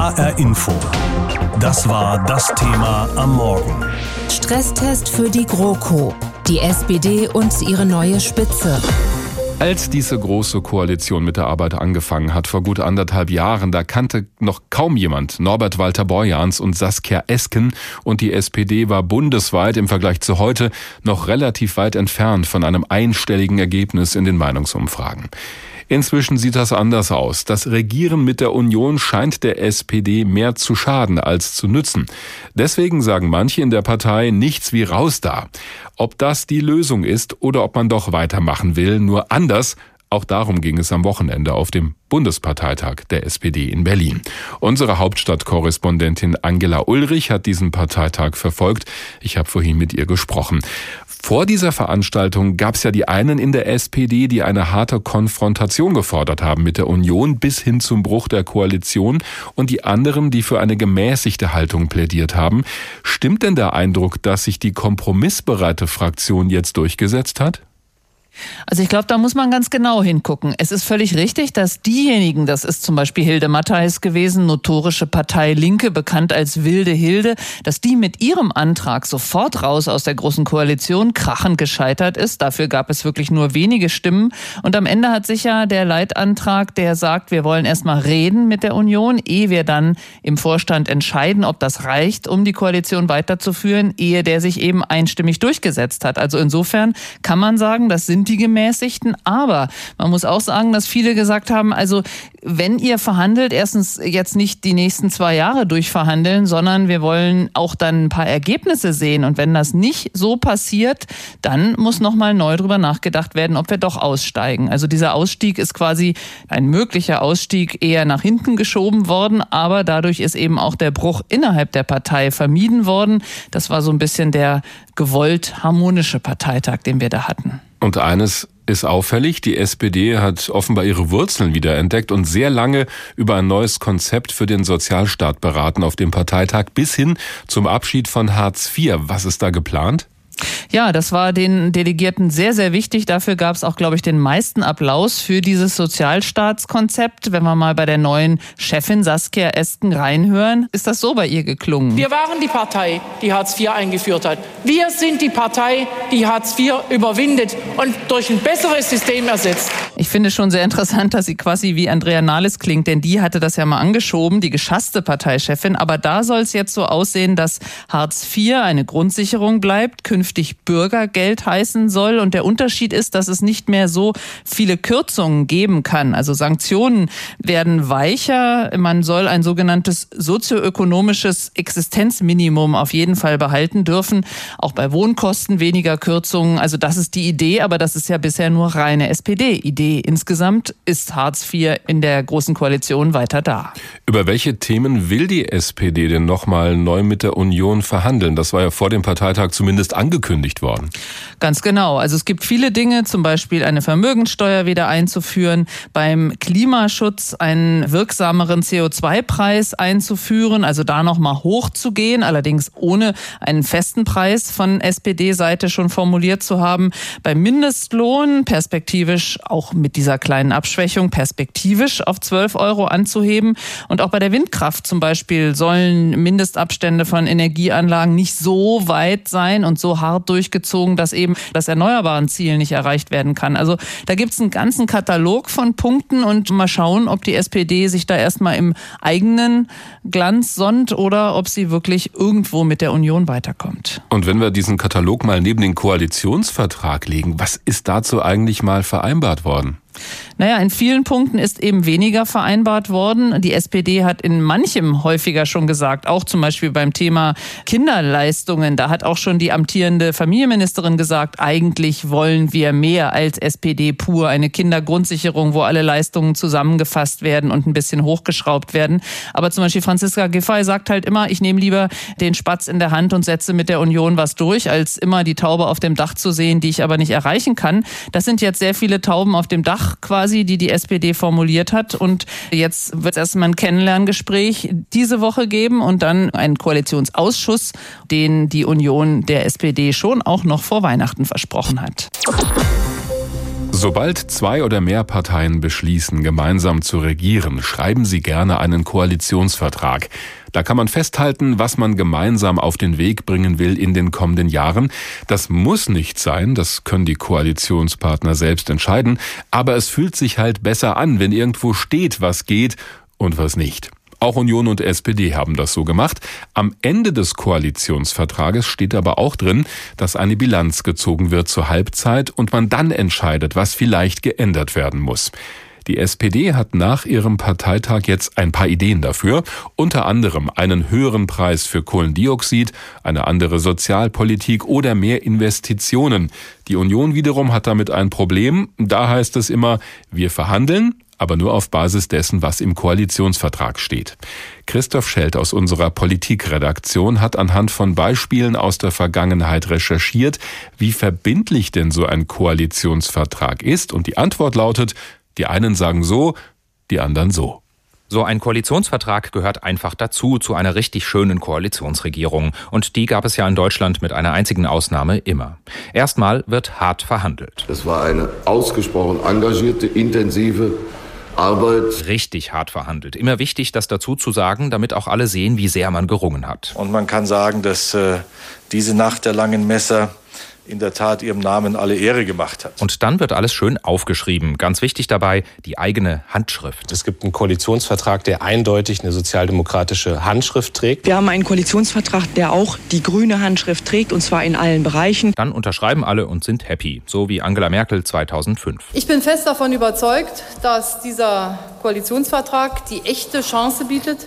HR Info. Das war das Thema am Morgen. Stresstest für die GroKo. Die SPD und ihre neue Spitze. Als diese große Koalition mit der Arbeit angefangen hat, vor gut anderthalb Jahren, da kannte noch kaum jemand Norbert Walter Borjans und Saskia Esken und die SPD war bundesweit im Vergleich zu heute noch relativ weit entfernt von einem einstelligen Ergebnis in den Meinungsumfragen. Inzwischen sieht das anders aus. Das Regieren mit der Union scheint der SPD mehr zu schaden als zu nützen. Deswegen sagen manche in der Partei nichts wie raus da. Ob das die Lösung ist oder ob man doch weitermachen will, nur anders, auch darum ging es am Wochenende auf dem Bundesparteitag der SPD in Berlin. Unsere Hauptstadtkorrespondentin Angela Ulrich hat diesen Parteitag verfolgt. Ich habe vorhin mit ihr gesprochen. Vor dieser Veranstaltung gab es ja die einen in der SPD, die eine harte Konfrontation gefordert haben mit der Union bis hin zum Bruch der Koalition und die anderen, die für eine gemäßigte Haltung plädiert haben. Stimmt denn der Eindruck, dass sich die kompromissbereite Fraktion jetzt durchgesetzt hat? Also ich glaube, da muss man ganz genau hingucken. Es ist völlig richtig, dass diejenigen, das ist zum Beispiel Hilde Mattheis gewesen, notorische Partei Linke, bekannt als Wilde Hilde, dass die mit ihrem Antrag sofort raus aus der Großen Koalition krachend gescheitert ist. Dafür gab es wirklich nur wenige Stimmen. Und am Ende hat sich ja der Leitantrag, der sagt, wir wollen erstmal reden mit der Union, ehe wir dann im Vorstand entscheiden, ob das reicht, um die Koalition weiterzuführen, ehe der sich eben einstimmig durchgesetzt hat. Also insofern kann man sagen, das sind die Gemäßigten. Aber man muss auch sagen, dass viele gesagt haben, also wenn ihr verhandelt, erstens jetzt nicht die nächsten zwei Jahre durchverhandeln, sondern wir wollen auch dann ein paar Ergebnisse sehen. Und wenn das nicht so passiert, dann muss nochmal neu drüber nachgedacht werden, ob wir doch aussteigen. Also dieser Ausstieg ist quasi ein möglicher Ausstieg eher nach hinten geschoben worden, aber dadurch ist eben auch der Bruch innerhalb der Partei vermieden worden. Das war so ein bisschen der gewollt harmonische Parteitag, den wir da hatten. Und eines ist auffällig, die SPD hat offenbar ihre Wurzeln wiederentdeckt und sehr lange über ein neues Konzept für den Sozialstaat beraten auf dem Parteitag bis hin zum Abschied von Hartz IV. Was ist da geplant? Ja, das war den Delegierten sehr, sehr wichtig. Dafür gab es auch, glaube ich, den meisten Applaus für dieses Sozialstaatskonzept. Wenn wir mal bei der neuen Chefin Saskia Esken reinhören, ist das so bei ihr geklungen. Wir waren die Partei, die Hartz IV eingeführt hat. Wir sind die Partei, die Hartz IV überwindet und durch ein besseres System ersetzt. Ich finde schon sehr interessant, dass sie quasi wie Andrea Nahles klingt, denn die hatte das ja mal angeschoben, die geschasste Parteichefin. Aber da soll es jetzt so aussehen, dass Hartz IV eine Grundsicherung bleibt, künftig künftig Bürgergeld heißen soll. Und der Unterschied ist, dass es nicht mehr so viele Kürzungen geben kann. Also Sanktionen werden weicher. Man soll ein sogenanntes sozioökonomisches Existenzminimum auf jeden Fall behalten dürfen. Auch bei Wohnkosten weniger Kürzungen. Also das ist die Idee, aber das ist ja bisher nur reine SPD-Idee. Insgesamt ist Hartz IV in der Großen Koalition weiter da. Über welche Themen will die SPD denn nochmal neu mit der Union verhandeln? Das war ja vor dem Parteitag zumindest angekündigt angekündigt worden. Ganz genau. Also es gibt viele Dinge, zum Beispiel eine Vermögensteuer wieder einzuführen, beim Klimaschutz einen wirksameren CO2-Preis einzuführen, also da nochmal hochzugehen, allerdings ohne einen festen Preis von SPD-Seite schon formuliert zu haben. Beim Mindestlohn perspektivisch auch mit dieser kleinen Abschwächung perspektivisch auf 12 Euro anzuheben. Und auch bei der Windkraft zum Beispiel sollen Mindestabstände von Energieanlagen nicht so weit sein und so hart durchgezogen, dass eben das erneuerbaren Ziel nicht erreicht werden kann. Also da gibt es einen ganzen Katalog von Punkten und mal schauen, ob die SPD sich da erstmal im eigenen Glanz sonnt oder ob sie wirklich irgendwo mit der Union weiterkommt. Und wenn wir diesen Katalog mal neben den Koalitionsvertrag legen, was ist dazu eigentlich mal vereinbart worden? Naja, in vielen Punkten ist eben weniger vereinbart worden. Die SPD hat in manchem häufiger schon gesagt, auch zum Beispiel beim Thema Kinderleistungen. Da hat auch schon die amtierende Familienministerin gesagt, eigentlich wollen wir mehr als SPD pur. Eine Kindergrundsicherung, wo alle Leistungen zusammengefasst werden und ein bisschen hochgeschraubt werden. Aber zum Beispiel Franziska Giffey sagt halt immer, ich nehme lieber den Spatz in der Hand und setze mit der Union was durch, als immer die Taube auf dem Dach zu sehen, die ich aber nicht erreichen kann. Das sind jetzt sehr viele Tauben auf dem Dach quasi, die die SPD formuliert hat. Und jetzt wird es erstmal ein Kennenlerngespräch diese Woche geben und dann einen Koalitionsausschuss, den die Union der SPD schon auch noch vor Weihnachten versprochen hat. Sobald zwei oder mehr Parteien beschließen, gemeinsam zu regieren, schreiben sie gerne einen Koalitionsvertrag. Da kann man festhalten, was man gemeinsam auf den Weg bringen will in den kommenden Jahren. Das muss nicht sein, das können die Koalitionspartner selbst entscheiden, aber es fühlt sich halt besser an, wenn irgendwo steht, was geht und was nicht. Auch Union und SPD haben das so gemacht. Am Ende des Koalitionsvertrages steht aber auch drin, dass eine Bilanz gezogen wird zur Halbzeit und man dann entscheidet, was vielleicht geändert werden muss. Die SPD hat nach ihrem Parteitag jetzt ein paar Ideen dafür, unter anderem einen höheren Preis für Kohlendioxid, eine andere Sozialpolitik oder mehr Investitionen. Die Union wiederum hat damit ein Problem. Da heißt es immer, wir verhandeln, aber nur auf Basis dessen, was im Koalitionsvertrag steht. Christoph Schelt aus unserer Politikredaktion hat anhand von Beispielen aus der Vergangenheit recherchiert, wie verbindlich denn so ein Koalitionsvertrag ist, und die Antwort lautet, die einen sagen so, die anderen so. So ein Koalitionsvertrag gehört einfach dazu, zu einer richtig schönen Koalitionsregierung. Und die gab es ja in Deutschland mit einer einzigen Ausnahme immer. Erstmal wird hart verhandelt. Es war eine ausgesprochen engagierte, intensive Arbeit. Richtig hart verhandelt. Immer wichtig, das dazu zu sagen, damit auch alle sehen, wie sehr man gerungen hat. Und man kann sagen, dass äh, diese Nacht der langen Messer in der Tat ihrem Namen alle Ehre gemacht hat. Und dann wird alles schön aufgeschrieben. Ganz wichtig dabei, die eigene Handschrift. Es gibt einen Koalitionsvertrag, der eindeutig eine sozialdemokratische Handschrift trägt. Wir haben einen Koalitionsvertrag, der auch die grüne Handschrift trägt, und zwar in allen Bereichen. Dann unterschreiben alle und sind happy, so wie Angela Merkel 2005. Ich bin fest davon überzeugt, dass dieser Koalitionsvertrag die echte Chance bietet,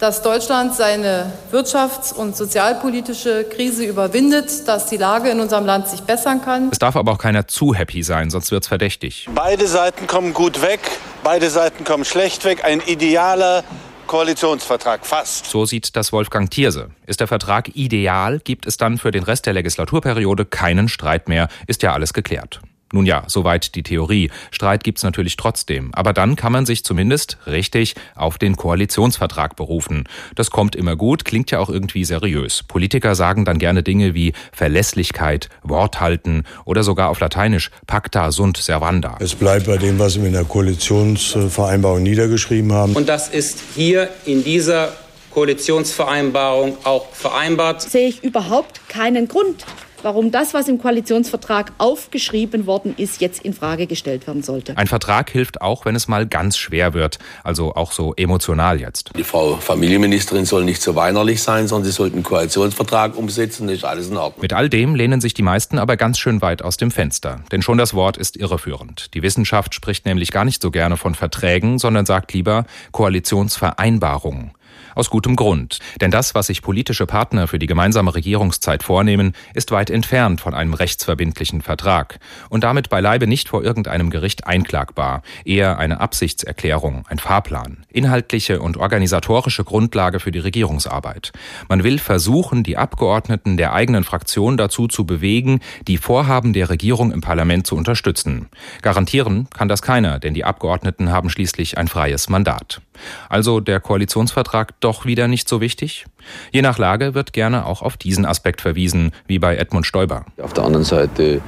dass Deutschland seine wirtschafts- und sozialpolitische Krise überwindet, dass die Lage in unserem Land sich bessern kann. Es darf aber auch keiner zu happy sein, sonst wird's verdächtig. Beide Seiten kommen gut weg, beide Seiten kommen schlecht weg. Ein idealer Koalitionsvertrag, fast. So sieht das Wolfgang Thierse. Ist der Vertrag ideal, gibt es dann für den Rest der Legislaturperiode keinen Streit mehr, ist ja alles geklärt. Nun ja, soweit die Theorie. Streit gibt's natürlich trotzdem. Aber dann kann man sich zumindest richtig auf den Koalitionsvertrag berufen. Das kommt immer gut, klingt ja auch irgendwie seriös. Politiker sagen dann gerne Dinge wie Verlässlichkeit, Wort halten oder sogar auf Lateinisch pacta sunt servanda. Es bleibt bei dem, was wir in der Koalitionsvereinbarung niedergeschrieben haben. Und das ist hier in dieser Koalitionsvereinbarung auch vereinbart. Sehe ich überhaupt keinen Grund warum das, was im Koalitionsvertrag aufgeschrieben worden ist, jetzt in Frage gestellt werden sollte. Ein Vertrag hilft auch, wenn es mal ganz schwer wird, also auch so emotional jetzt. Die Frau Familienministerin soll nicht so weinerlich sein, sondern sie sollte einen Koalitionsvertrag umsetzen, das ist alles in Ordnung. Mit all dem lehnen sich die meisten aber ganz schön weit aus dem Fenster, denn schon das Wort ist irreführend. Die Wissenschaft spricht nämlich gar nicht so gerne von Verträgen, sondern sagt lieber Koalitionsvereinbarungen. Aus gutem Grund. Denn das, was sich politische Partner für die gemeinsame Regierungszeit vornehmen, ist weit entfernt von einem rechtsverbindlichen Vertrag und damit beileibe nicht vor irgendeinem Gericht einklagbar, eher eine Absichtserklärung, ein Fahrplan, inhaltliche und organisatorische Grundlage für die Regierungsarbeit. Man will versuchen, die Abgeordneten der eigenen Fraktion dazu zu bewegen, die Vorhaben der Regierung im Parlament zu unterstützen. Garantieren kann das keiner, denn die Abgeordneten haben schließlich ein freies Mandat. Also der Koalitionsvertrag doch wieder nicht so wichtig? Je nach Lage wird gerne auch auf diesen Aspekt verwiesen, wie bei Edmund Stoiber. Auf der anderen Seite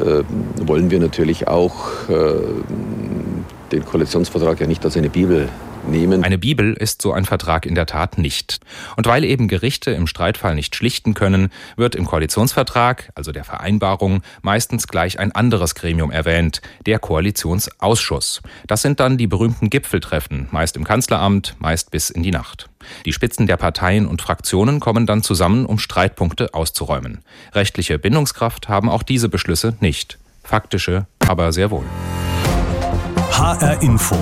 äh, wollen wir natürlich auch äh, den Koalitionsvertrag ja nicht als eine Bibel nehmen. Eine Bibel ist so ein Vertrag in der Tat nicht. Und weil eben Gerichte im Streitfall nicht schlichten können, wird im Koalitionsvertrag, also der Vereinbarung, meistens gleich ein anderes Gremium erwähnt, der Koalitionsausschuss. Das sind dann die berühmten Gipfeltreffen, meist im Kanzleramt, meist bis in die Nacht. Die Spitzen der Parteien und Fraktionen kommen dann zusammen, um Streitpunkte auszuräumen. Rechtliche Bindungskraft haben auch diese Beschlüsse nicht. Faktische aber sehr wohl. HR Info.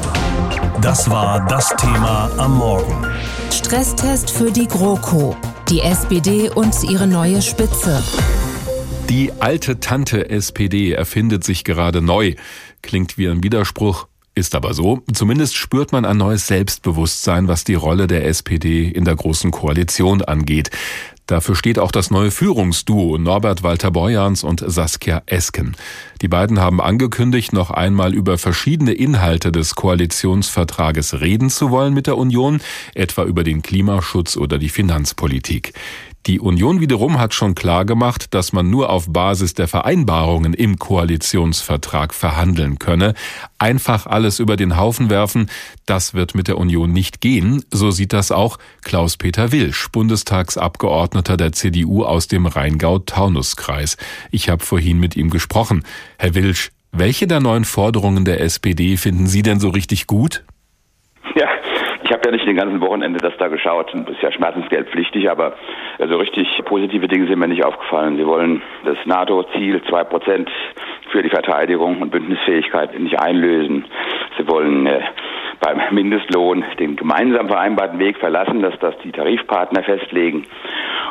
Das war das Thema am Morgen. Stresstest für die GroKo. Die SPD und ihre neue Spitze. Die alte Tante SPD erfindet sich gerade neu. Klingt wie ein Widerspruch, ist aber so. Zumindest spürt man ein neues Selbstbewusstsein, was die Rolle der SPD in der Großen Koalition angeht. Dafür steht auch das neue Führungsduo Norbert Walter Borjans und Saskia Esken. Die beiden haben angekündigt, noch einmal über verschiedene Inhalte des Koalitionsvertrages reden zu wollen mit der Union, etwa über den Klimaschutz oder die Finanzpolitik. Die Union wiederum hat schon klar gemacht, dass man nur auf Basis der Vereinbarungen im Koalitionsvertrag verhandeln könne. Einfach alles über den Haufen werfen, das wird mit der Union nicht gehen. So sieht das auch Klaus-Peter Wilsch, Bundestagsabgeordneter der CDU aus dem Rheingau-Taunus-Kreis. Ich habe vorhin mit ihm gesprochen. Herr Wilsch, welche der neuen Forderungen der SPD finden Sie denn so richtig gut? Ja, ich habe ja nicht den ganzen Wochenende das da geschaut. Das ist ja schmerzensgeldpflichtig, aber also richtig positive Dinge sind mir nicht aufgefallen. Sie wollen das NATO-Ziel zwei Prozent für die Verteidigung und Bündnisfähigkeit nicht einlösen. Sie wollen äh, beim Mindestlohn den gemeinsam vereinbarten Weg verlassen, dass das die Tarifpartner festlegen.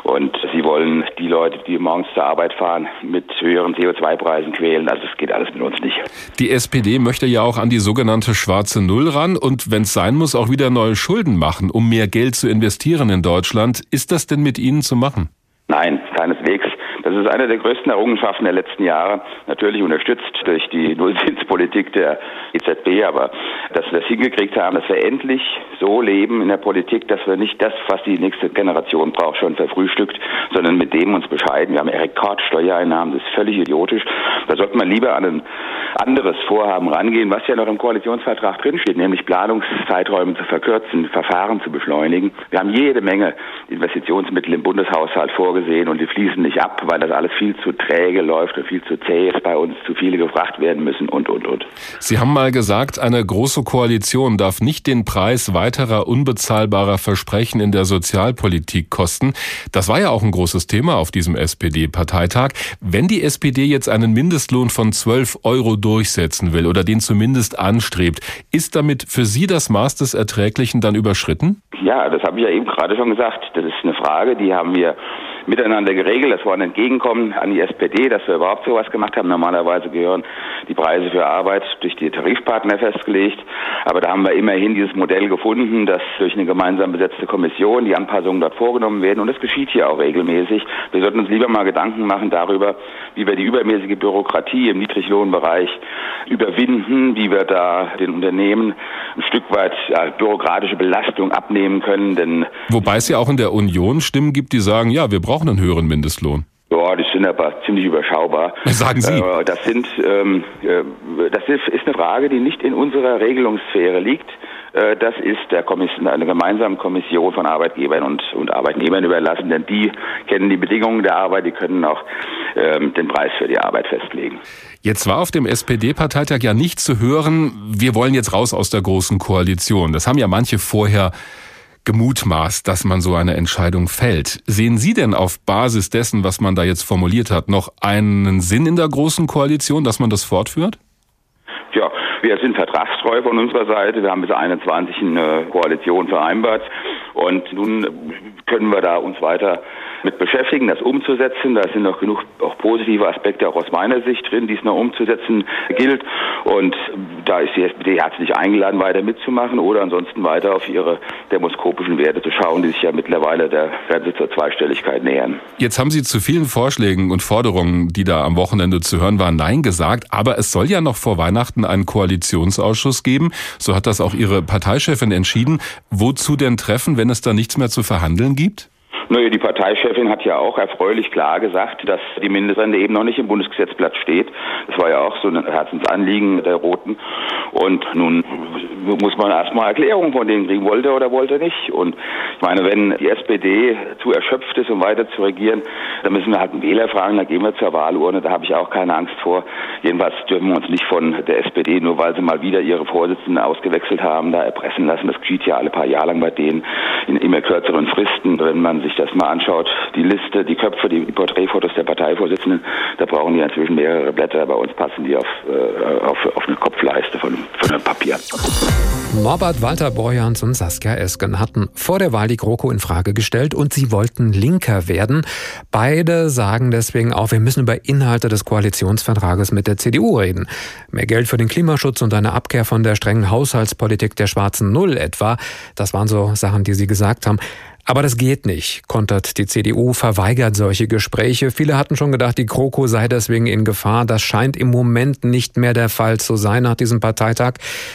Und sie wollen die Leute, die morgens zur Arbeit fahren, mit höheren CO2-Preisen quälen. Also es geht alles mit uns nicht. Die SPD möchte ja auch an die sogenannte schwarze Null ran und wenn es sein muss, auch wieder neue Schulden machen, um mehr Geld zu investieren in Deutschland. Ist das denn mit Ihnen zu machen? Nein, keineswegs. Das ist eine der größten Errungenschaften der letzten Jahre, natürlich unterstützt durch die Nullzinspolitik der EZB, aber dass wir das hingekriegt haben, dass wir endlich so leben in der Politik, dass wir nicht das, was die nächste Generation braucht, schon verfrühstückt, sondern mit dem uns bescheiden. Wir haben Rekordsteuereinnahmen, das ist völlig idiotisch. Da sollte man lieber an ein anderes Vorhaben rangehen, was ja noch im Koalitionsvertrag drinsteht, nämlich Planungszeiträume zu verkürzen, Verfahren zu beschleunigen. Wir haben jede Menge Investitionsmittel im Bundeshaushalt vorgesehen und die fließen nicht ab, weil das alles viel zu träge läuft und viel zu zäh ist bei uns, zu viele gefragt werden müssen und, und, und. Sie haben mal gesagt, eine große Koalition darf nicht den Preis weiterer unbezahlbarer Versprechen in der Sozialpolitik kosten. Das war ja auch ein großes Thema auf diesem SPD-Parteitag. Wenn die SPD jetzt einen Mindestlohn von 12 Euro durchsetzen will oder den zumindest anstrebt, ist damit für Sie das Maß des Erträglichen dann überschritten? Ja, das habe ich ja eben gerade schon gesagt. Das ist eine Frage, die haben wir miteinander geregelt. Das war ein Entgegenkommen an die SPD, dass wir überhaupt sowas gemacht haben. Normalerweise gehören die Preise für Arbeit durch die Tarifpartner festgelegt. Aber da haben wir immerhin dieses Modell gefunden, dass durch eine gemeinsam besetzte Kommission die Anpassungen dort vorgenommen werden. Und das geschieht hier auch regelmäßig. Wir sollten uns lieber mal Gedanken machen darüber, wie wir die übermäßige Bürokratie im Niedriglohnbereich überwinden, wie wir da den Unternehmen ein Stück weit ja, bürokratische Belastung abnehmen können. Denn Wobei es ja auch in der Union Stimmen gibt, die sagen, ja, wir brauchen einen höheren Mindestlohn. Ja, die sind aber ziemlich überschaubar. Sagen Sie. Äh, das sind, ähm, äh, das ist, eine Frage, die nicht in unserer Regelungssphäre liegt. Äh, das ist der Kommission, eine gemeinsame Kommission von Arbeitgebern und, und Arbeitnehmern überlassen, denn die kennen die Bedingungen der Arbeit, die können auch ähm, den Preis für die Arbeit festlegen. Jetzt war auf dem SPD-Parteitag ja nicht zu hören, wir wollen jetzt raus aus der großen Koalition. Das haben ja manche vorher gemutmaßt, dass man so eine Entscheidung fällt. Sehen Sie denn auf Basis dessen, was man da jetzt formuliert hat, noch einen Sinn in der großen Koalition, dass man das fortführt? Ja, wir sind vertragstreu von unserer Seite. Wir haben bis 21 eine Koalition vereinbart. Und nun können wir da uns weiter mit beschäftigen, das umzusetzen. Da sind noch genug auch positive Aspekte auch aus meiner Sicht drin, die es noch umzusetzen gilt. Und da ist die SPD herzlich eingeladen, weiter mitzumachen oder ansonsten weiter auf ihre demoskopischen Werte zu schauen, die sich ja mittlerweile der Grenze zur Zweistelligkeit nähern. Jetzt haben Sie zu vielen Vorschlägen und Forderungen, die da am Wochenende zu hören waren, Nein gesagt. Aber es soll ja noch vor Weihnachten einen Koalitionsausschuss geben. So hat das auch Ihre Parteichefin entschieden. Wozu denn treffen, wenn es da nichts mehr zu verhandeln gibt? Naja, die Parteichefin hat ja auch erfreulich klar gesagt, dass die Mindestrente eben noch nicht im Bundesgesetzblatt steht. Das war ja auch so ein Herzensanliegen der Roten. Und nun muss man erstmal Erklärungen von denen kriegen, wollte oder wollte nicht. Und ich meine, wenn die SPD zu erschöpft ist, um weiter zu regieren, dann müssen wir halt einen Wähler fragen, dann gehen wir zur Wahlurne, da habe ich auch keine Angst vor. Jedenfalls dürfen wir uns nicht von der SPD, nur weil sie mal wieder ihre Vorsitzenden ausgewechselt haben, da erpressen lassen. Das geschieht ja alle paar Jahre lang bei denen in immer kürzeren Fristen. Wenn man sich das mal anschaut, die Liste, die Köpfe, die Porträtfotos der Parteivorsitzenden, da brauchen die inzwischen mehrere Blätter. Bei uns passen die auf, äh, auf, auf eine Kopfleiste von, von einem Papier. Norbert Walter Borjans und Saskia Esken hatten vor der Wahl die GroKo in Frage gestellt und sie wollten linker werden. Beide sagen deswegen auch, wir müssen über Inhalte des Koalitionsvertrages mit der CDU reden. Mehr Geld für den Klimaschutz und eine Abkehr von der strengen Haushaltspolitik der schwarzen Null etwa. Das waren so Sachen, die sie gesagt haben. Aber das geht nicht, kontert die CDU, verweigert solche Gespräche. Viele hatten schon gedacht, die GroKo sei deswegen in Gefahr. Das scheint im Moment nicht mehr der Fall zu sein nach diesem Parteitag.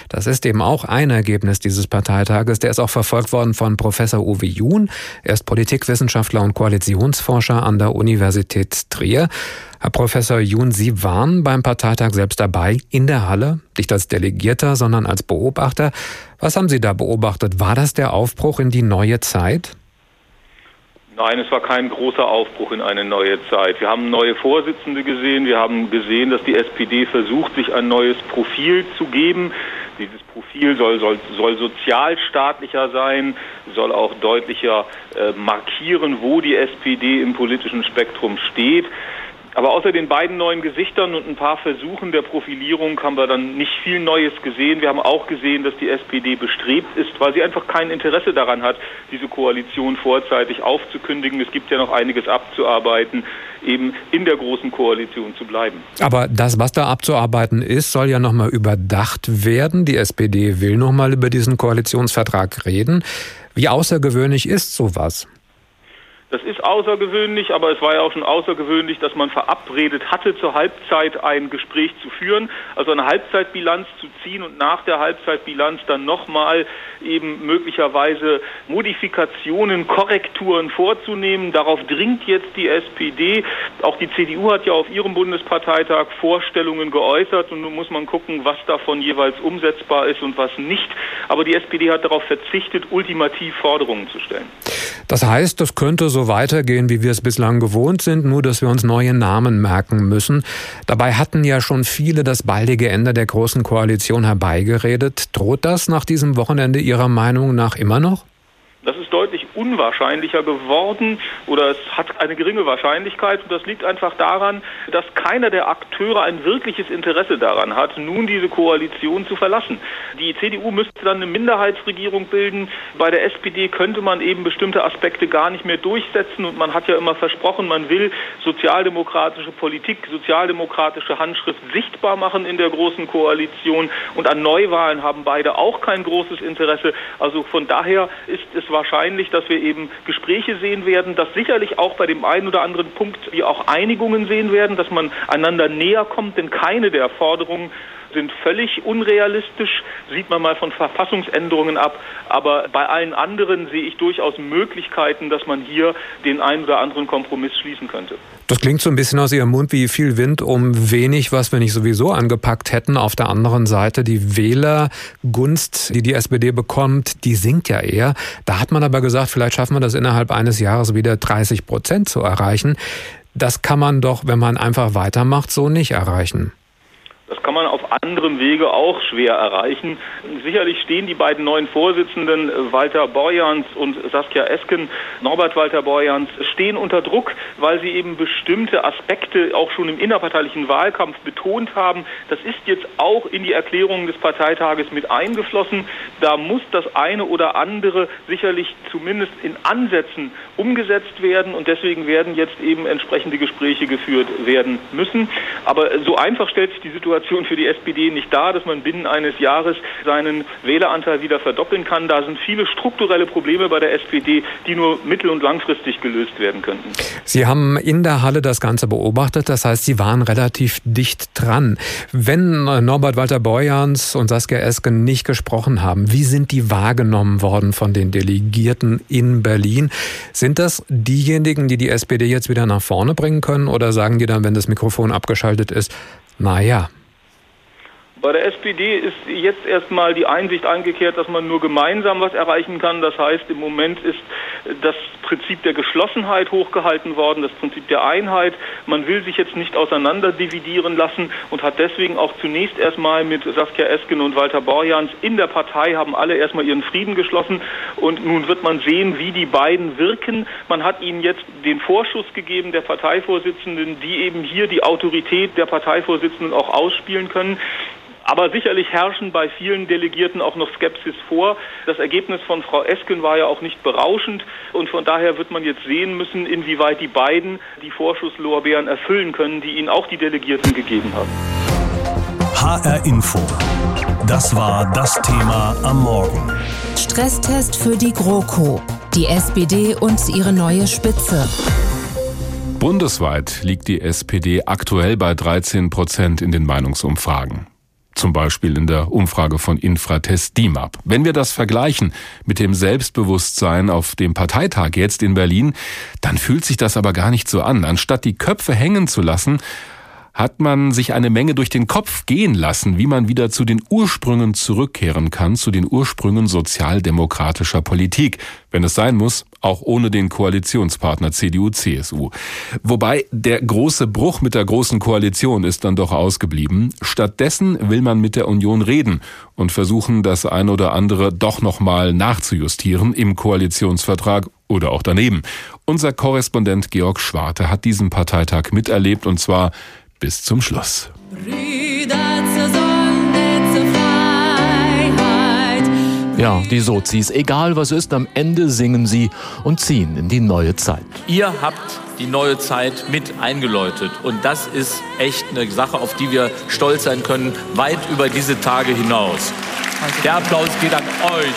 Das ist eben auch ein Ergebnis dieses Parteitages. Der ist auch verfolgt worden von Professor Uwe Jun. Er ist Politikwissenschaftler und Koalitionsforscher an der Universität Trier. Herr Professor Jun, Sie waren beim Parteitag selbst dabei in der Halle, nicht als Delegierter, sondern als Beobachter. Was haben Sie da beobachtet? War das der Aufbruch in die neue Zeit? Nein, es war kein großer Aufbruch in eine neue Zeit. Wir haben neue Vorsitzende gesehen. Wir haben gesehen, dass die SPD versucht, sich ein neues Profil zu geben. Dieses Profil soll, soll, soll sozialstaatlicher sein, soll auch deutlicher äh, markieren, wo die SPD im politischen Spektrum steht. Aber außer den beiden neuen Gesichtern und ein paar Versuchen der Profilierung haben wir dann nicht viel Neues gesehen. Wir haben auch gesehen, dass die SPD bestrebt ist, weil sie einfach kein Interesse daran hat, diese Koalition vorzeitig aufzukündigen. Es gibt ja noch einiges abzuarbeiten, eben in der großen Koalition zu bleiben. Aber das, was da abzuarbeiten ist, soll ja nochmal überdacht werden. Die SPD will nochmal über diesen Koalitionsvertrag reden. Wie außergewöhnlich ist sowas? Das ist außergewöhnlich, aber es war ja auch schon außergewöhnlich, dass man verabredet hatte, zur Halbzeit ein Gespräch zu führen, also eine Halbzeitbilanz zu ziehen und nach der Halbzeitbilanz dann nochmal eben möglicherweise Modifikationen, Korrekturen vorzunehmen. Darauf dringt jetzt die SPD. Auch die CDU hat ja auf ihrem Bundesparteitag Vorstellungen geäußert und nun muss man gucken, was davon jeweils umsetzbar ist und was nicht. Aber die SPD hat darauf verzichtet, ultimativ Forderungen zu stellen. Das heißt, das könnte so weitergehen, wie wir es bislang gewohnt sind, nur dass wir uns neue Namen merken müssen. Dabei hatten ja schon viele das baldige Ende der Großen Koalition herbeigeredet. Droht das nach diesem Wochenende Ihrer Meinung nach immer noch? Das ist deutlich unwahrscheinlicher geworden oder es hat eine geringe Wahrscheinlichkeit und das liegt einfach daran, dass keiner der Akteure ein wirkliches Interesse daran hat, nun diese Koalition zu verlassen. Die CDU müsste dann eine Minderheitsregierung bilden. Bei der SPD könnte man eben bestimmte Aspekte gar nicht mehr durchsetzen und man hat ja immer versprochen, man will sozialdemokratische Politik, sozialdemokratische Handschrift sichtbar machen in der großen Koalition und an Neuwahlen haben beide auch kein großes Interesse. Also von daher ist es wahrscheinlich, dass wir eben Gespräche sehen werden, dass sicherlich auch bei dem einen oder anderen Punkt wir auch Einigungen sehen werden, dass man einander näher kommt, denn keine der Forderungen sind völlig unrealistisch, sieht man mal von Verfassungsänderungen ab. Aber bei allen anderen sehe ich durchaus Möglichkeiten, dass man hier den einen oder anderen Kompromiss schließen könnte. Das klingt so ein bisschen aus Ihrem Mund wie viel Wind um wenig, was wir nicht sowieso angepackt hätten. Auf der anderen Seite die Wählergunst, die die SPD bekommt, die sinkt ja eher. Da hat man aber gesagt, vielleicht schaffen wir das innerhalb eines Jahres wieder 30 Prozent zu erreichen. Das kann man doch, wenn man einfach weitermacht, so nicht erreichen. Das kann man auf anderem Wege auch schwer erreichen. Sicherlich stehen die beiden neuen Vorsitzenden, Walter Borjans und Saskia Esken, Norbert Walter Borjans, stehen unter Druck, weil sie eben bestimmte Aspekte auch schon im innerparteilichen Wahlkampf betont haben. Das ist jetzt auch in die Erklärungen des Parteitages mit eingeflossen. Da muss das eine oder andere sicherlich zumindest in Ansätzen umgesetzt werden und deswegen werden jetzt eben entsprechende Gespräche geführt werden müssen. Aber so einfach stellt sich die Situation Situation für die SPD nicht da, dass man binnen eines Jahres seinen Wähleranteil wieder verdoppeln kann. Da sind viele strukturelle Probleme bei der SPD, die nur mittel- und langfristig gelöst werden könnten. Sie haben in der Halle das Ganze beobachtet, das heißt, Sie waren relativ dicht dran. Wenn Norbert Walter Borjans und Saskia Esken nicht gesprochen haben, wie sind die wahrgenommen worden von den Delegierten in Berlin? Sind das diejenigen, die die SPD jetzt wieder nach vorne bringen können oder sagen die dann, wenn das Mikrofon abgeschaltet ist, naja, bei der SPD ist jetzt erstmal die Einsicht eingekehrt, dass man nur gemeinsam was erreichen kann. Das heißt, im Moment ist das Prinzip der Geschlossenheit hochgehalten worden, das Prinzip der Einheit. Man will sich jetzt nicht auseinander dividieren lassen und hat deswegen auch zunächst erstmal mit Saskia Esken und Walter Borjans in der Partei haben alle erstmal ihren Frieden geschlossen und nun wird man sehen, wie die beiden wirken. Man hat ihnen jetzt den Vorschuss gegeben der Parteivorsitzenden, die eben hier die Autorität der Parteivorsitzenden auch ausspielen können. Aber sicherlich herrschen bei vielen Delegierten auch noch Skepsis vor. Das Ergebnis von Frau Esken war ja auch nicht berauschend und von daher wird man jetzt sehen müssen, inwieweit die beiden die Vorschusslorbeeren erfüllen können, die ihnen auch die Delegierten gegeben haben. HR Info. Das war das Thema am Morgen. Stresstest für die GroKo. Die SPD und ihre neue Spitze. Bundesweit liegt die SPD aktuell bei 13 Prozent in den Meinungsumfragen. Zum Beispiel in der Umfrage von Infratest DIMAP. Wenn wir das vergleichen mit dem Selbstbewusstsein auf dem Parteitag jetzt in Berlin, dann fühlt sich das aber gar nicht so an. Anstatt die Köpfe hängen zu lassen, hat man sich eine Menge durch den Kopf gehen lassen, wie man wieder zu den Ursprüngen zurückkehren kann, zu den Ursprüngen sozialdemokratischer Politik, wenn es sein muss, auch ohne den Koalitionspartner CDU-CSU. Wobei der große Bruch mit der großen Koalition ist dann doch ausgeblieben. Stattdessen will man mit der Union reden und versuchen, das ein oder andere doch nochmal nachzujustieren im Koalitionsvertrag oder auch daneben. Unser Korrespondent Georg Schwarte hat diesen Parteitag miterlebt und zwar bis zum Schluss. Ja, die Sozis, egal was ist, am Ende singen sie und ziehen in die neue Zeit. Ihr habt die neue Zeit mit eingeläutet und das ist echt eine Sache, auf die wir stolz sein können, weit über diese Tage hinaus. Der Applaus geht an euch.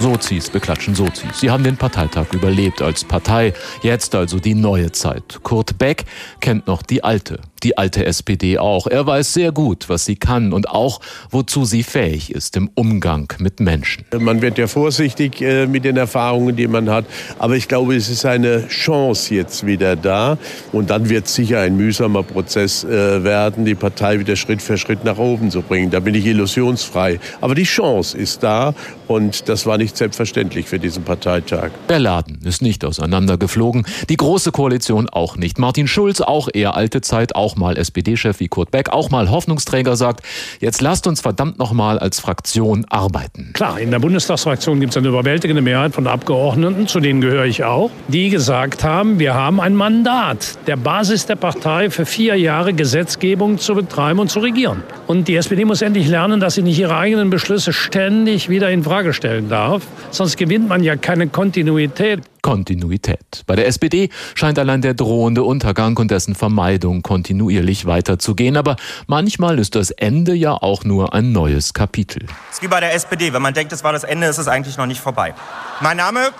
Sozis beklatschen Sozis. Sie haben den Parteitag überlebt als Partei, jetzt also die neue Zeit. Kurt Beck kennt noch die alte, die alte SPD auch. Er weiß sehr gut, was sie kann und auch, wozu sie fähig ist im Umgang mit Menschen. Man wird ja vorsichtig äh, mit den Erfahrungen, die man hat. Aber ich glaube, es ist eine Chance jetzt wieder da. Und dann wird sicher ein mühsamer Prozess äh, werden, die Partei wieder Schritt für Schritt nach oben zu bringen. Da bin ich illusionsfrei. Aber die Chance ist da. Und das war nicht selbstverständlich für diesen Parteitag. Der Laden ist nicht auseinandergeflogen. Die Große Koalition auch nicht. Martin Schulz, auch eher alte Zeit, auch mal SPD-Chef wie Kurt Beck, auch mal Hoffnungsträger, sagt, jetzt lasst uns verdammt noch mal als Fraktion arbeiten. Klar, in der Bundestagsfraktion gibt es eine überwältigende Mehrheit von Abgeordneten, zu denen gehöre ich auch, die gesagt haben, wir haben ein Mandat der Basis der Partei für vier Jahre Gesetzgebung zu betreiben und zu regieren. Und die SPD muss endlich lernen, dass sie nicht ihre eigenen Beschlüsse ständig wieder in Frage stellen darf. Sonst gewinnt man ja keine Kontinuität. Kontinuität. Bei der SPD scheint allein der drohende Untergang und dessen Vermeidung kontinuierlich weiterzugehen. Aber manchmal ist das Ende ja auch nur ein neues Kapitel. Es ist wie bei der SPD. Wenn man denkt, es war das Ende, ist es eigentlich noch nicht vorbei. Mein Name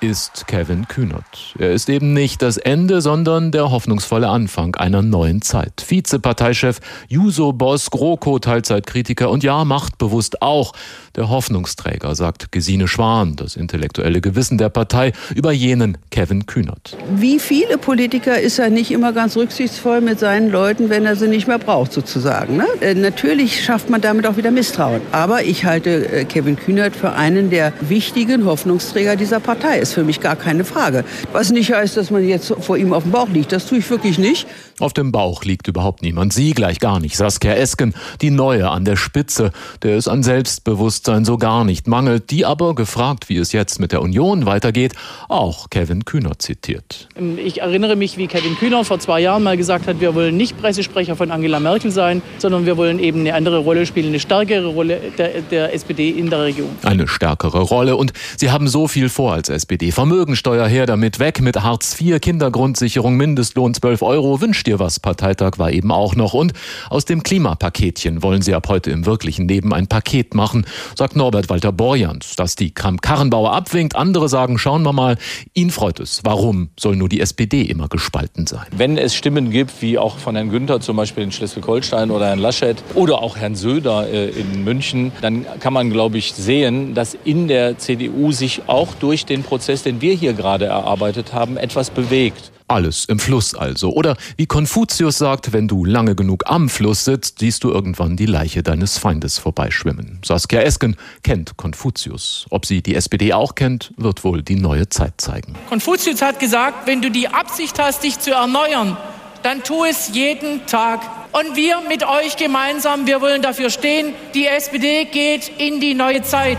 ist Kevin Kühnert. Er ist eben nicht das Ende, sondern der hoffnungsvolle Anfang einer neuen Zeit. Vizeparteichef, Juso-Boss, GroKo-Teilzeitkritiker und ja, machtbewusst auch der Hoffnungsträger, sagt Gesine Schwan, das intellektuelle Gewissen der Partei, über jenen Kevin Kühnert. Wie viele Politiker ist er nicht immer ganz rücksichtsvoll mit seinen Leuten, wenn er sie nicht mehr braucht, sozusagen. Ne? Äh, natürlich schafft man damit auch wieder Misstrauen. Aber ich halte äh, Kevin Kühnert für einen der wichtigen Hoffnungsträger dieser Partei ist für mich gar keine Frage. Was nicht heißt, dass man jetzt vor ihm auf dem Bauch liegt. Das tue ich wirklich nicht. Auf dem Bauch liegt überhaupt niemand. Sie gleich gar nicht. Saskia Esken, die Neue an der Spitze, der es an Selbstbewusstsein so gar nicht mangelt, die aber, gefragt, wie es jetzt mit der Union weitergeht, auch Kevin Kühner zitiert. Ich erinnere mich, wie Kevin Kühner vor zwei Jahren mal gesagt hat, wir wollen nicht Pressesprecher von Angela Merkel sein, sondern wir wollen eben eine andere Rolle spielen, eine stärkere Rolle der, der SPD in der Region. Eine stärkere Rolle und Sie haben so viel vor als SPD. Vermögensteuer her damit, weg mit Hartz IV, Kindergrundsicherung, Mindestlohn 12 Euro, wünscht dir was Parteitag war eben auch noch. Und aus dem Klimapaketchen wollen sie ab heute im wirklichen Leben ein Paket machen, sagt Norbert Walter Borjans. Dass die Kram-Karrenbauer abwinkt, andere sagen, schauen wir mal, ihn freut es. Warum soll nur die SPD immer gespalten sein? Wenn es Stimmen gibt, wie auch von Herrn Günther zum Beispiel in Schleswig-Holstein oder Herrn Laschet oder auch Herrn Söder äh, in München, dann kann man, glaube ich, sehen, dass in der CDU sich auch durch den Prozess, den wir hier gerade erarbeitet haben, etwas bewegt. Alles im Fluss also. Oder wie Konfuzius sagt, wenn du lange genug am Fluss sitzt, siehst du irgendwann die Leiche deines Feindes vorbeischwimmen. Saskia Esken kennt Konfuzius. Ob sie die SPD auch kennt, wird wohl die neue Zeit zeigen. Konfuzius hat gesagt, wenn du die Absicht hast, dich zu erneuern, dann tu es jeden Tag. Und wir mit euch gemeinsam, wir wollen dafür stehen, die SPD geht in die neue Zeit.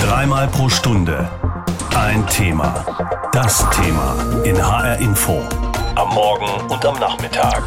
Dreimal pro Stunde ein Thema. Das Thema in HR Info. Am Morgen und am Nachmittag.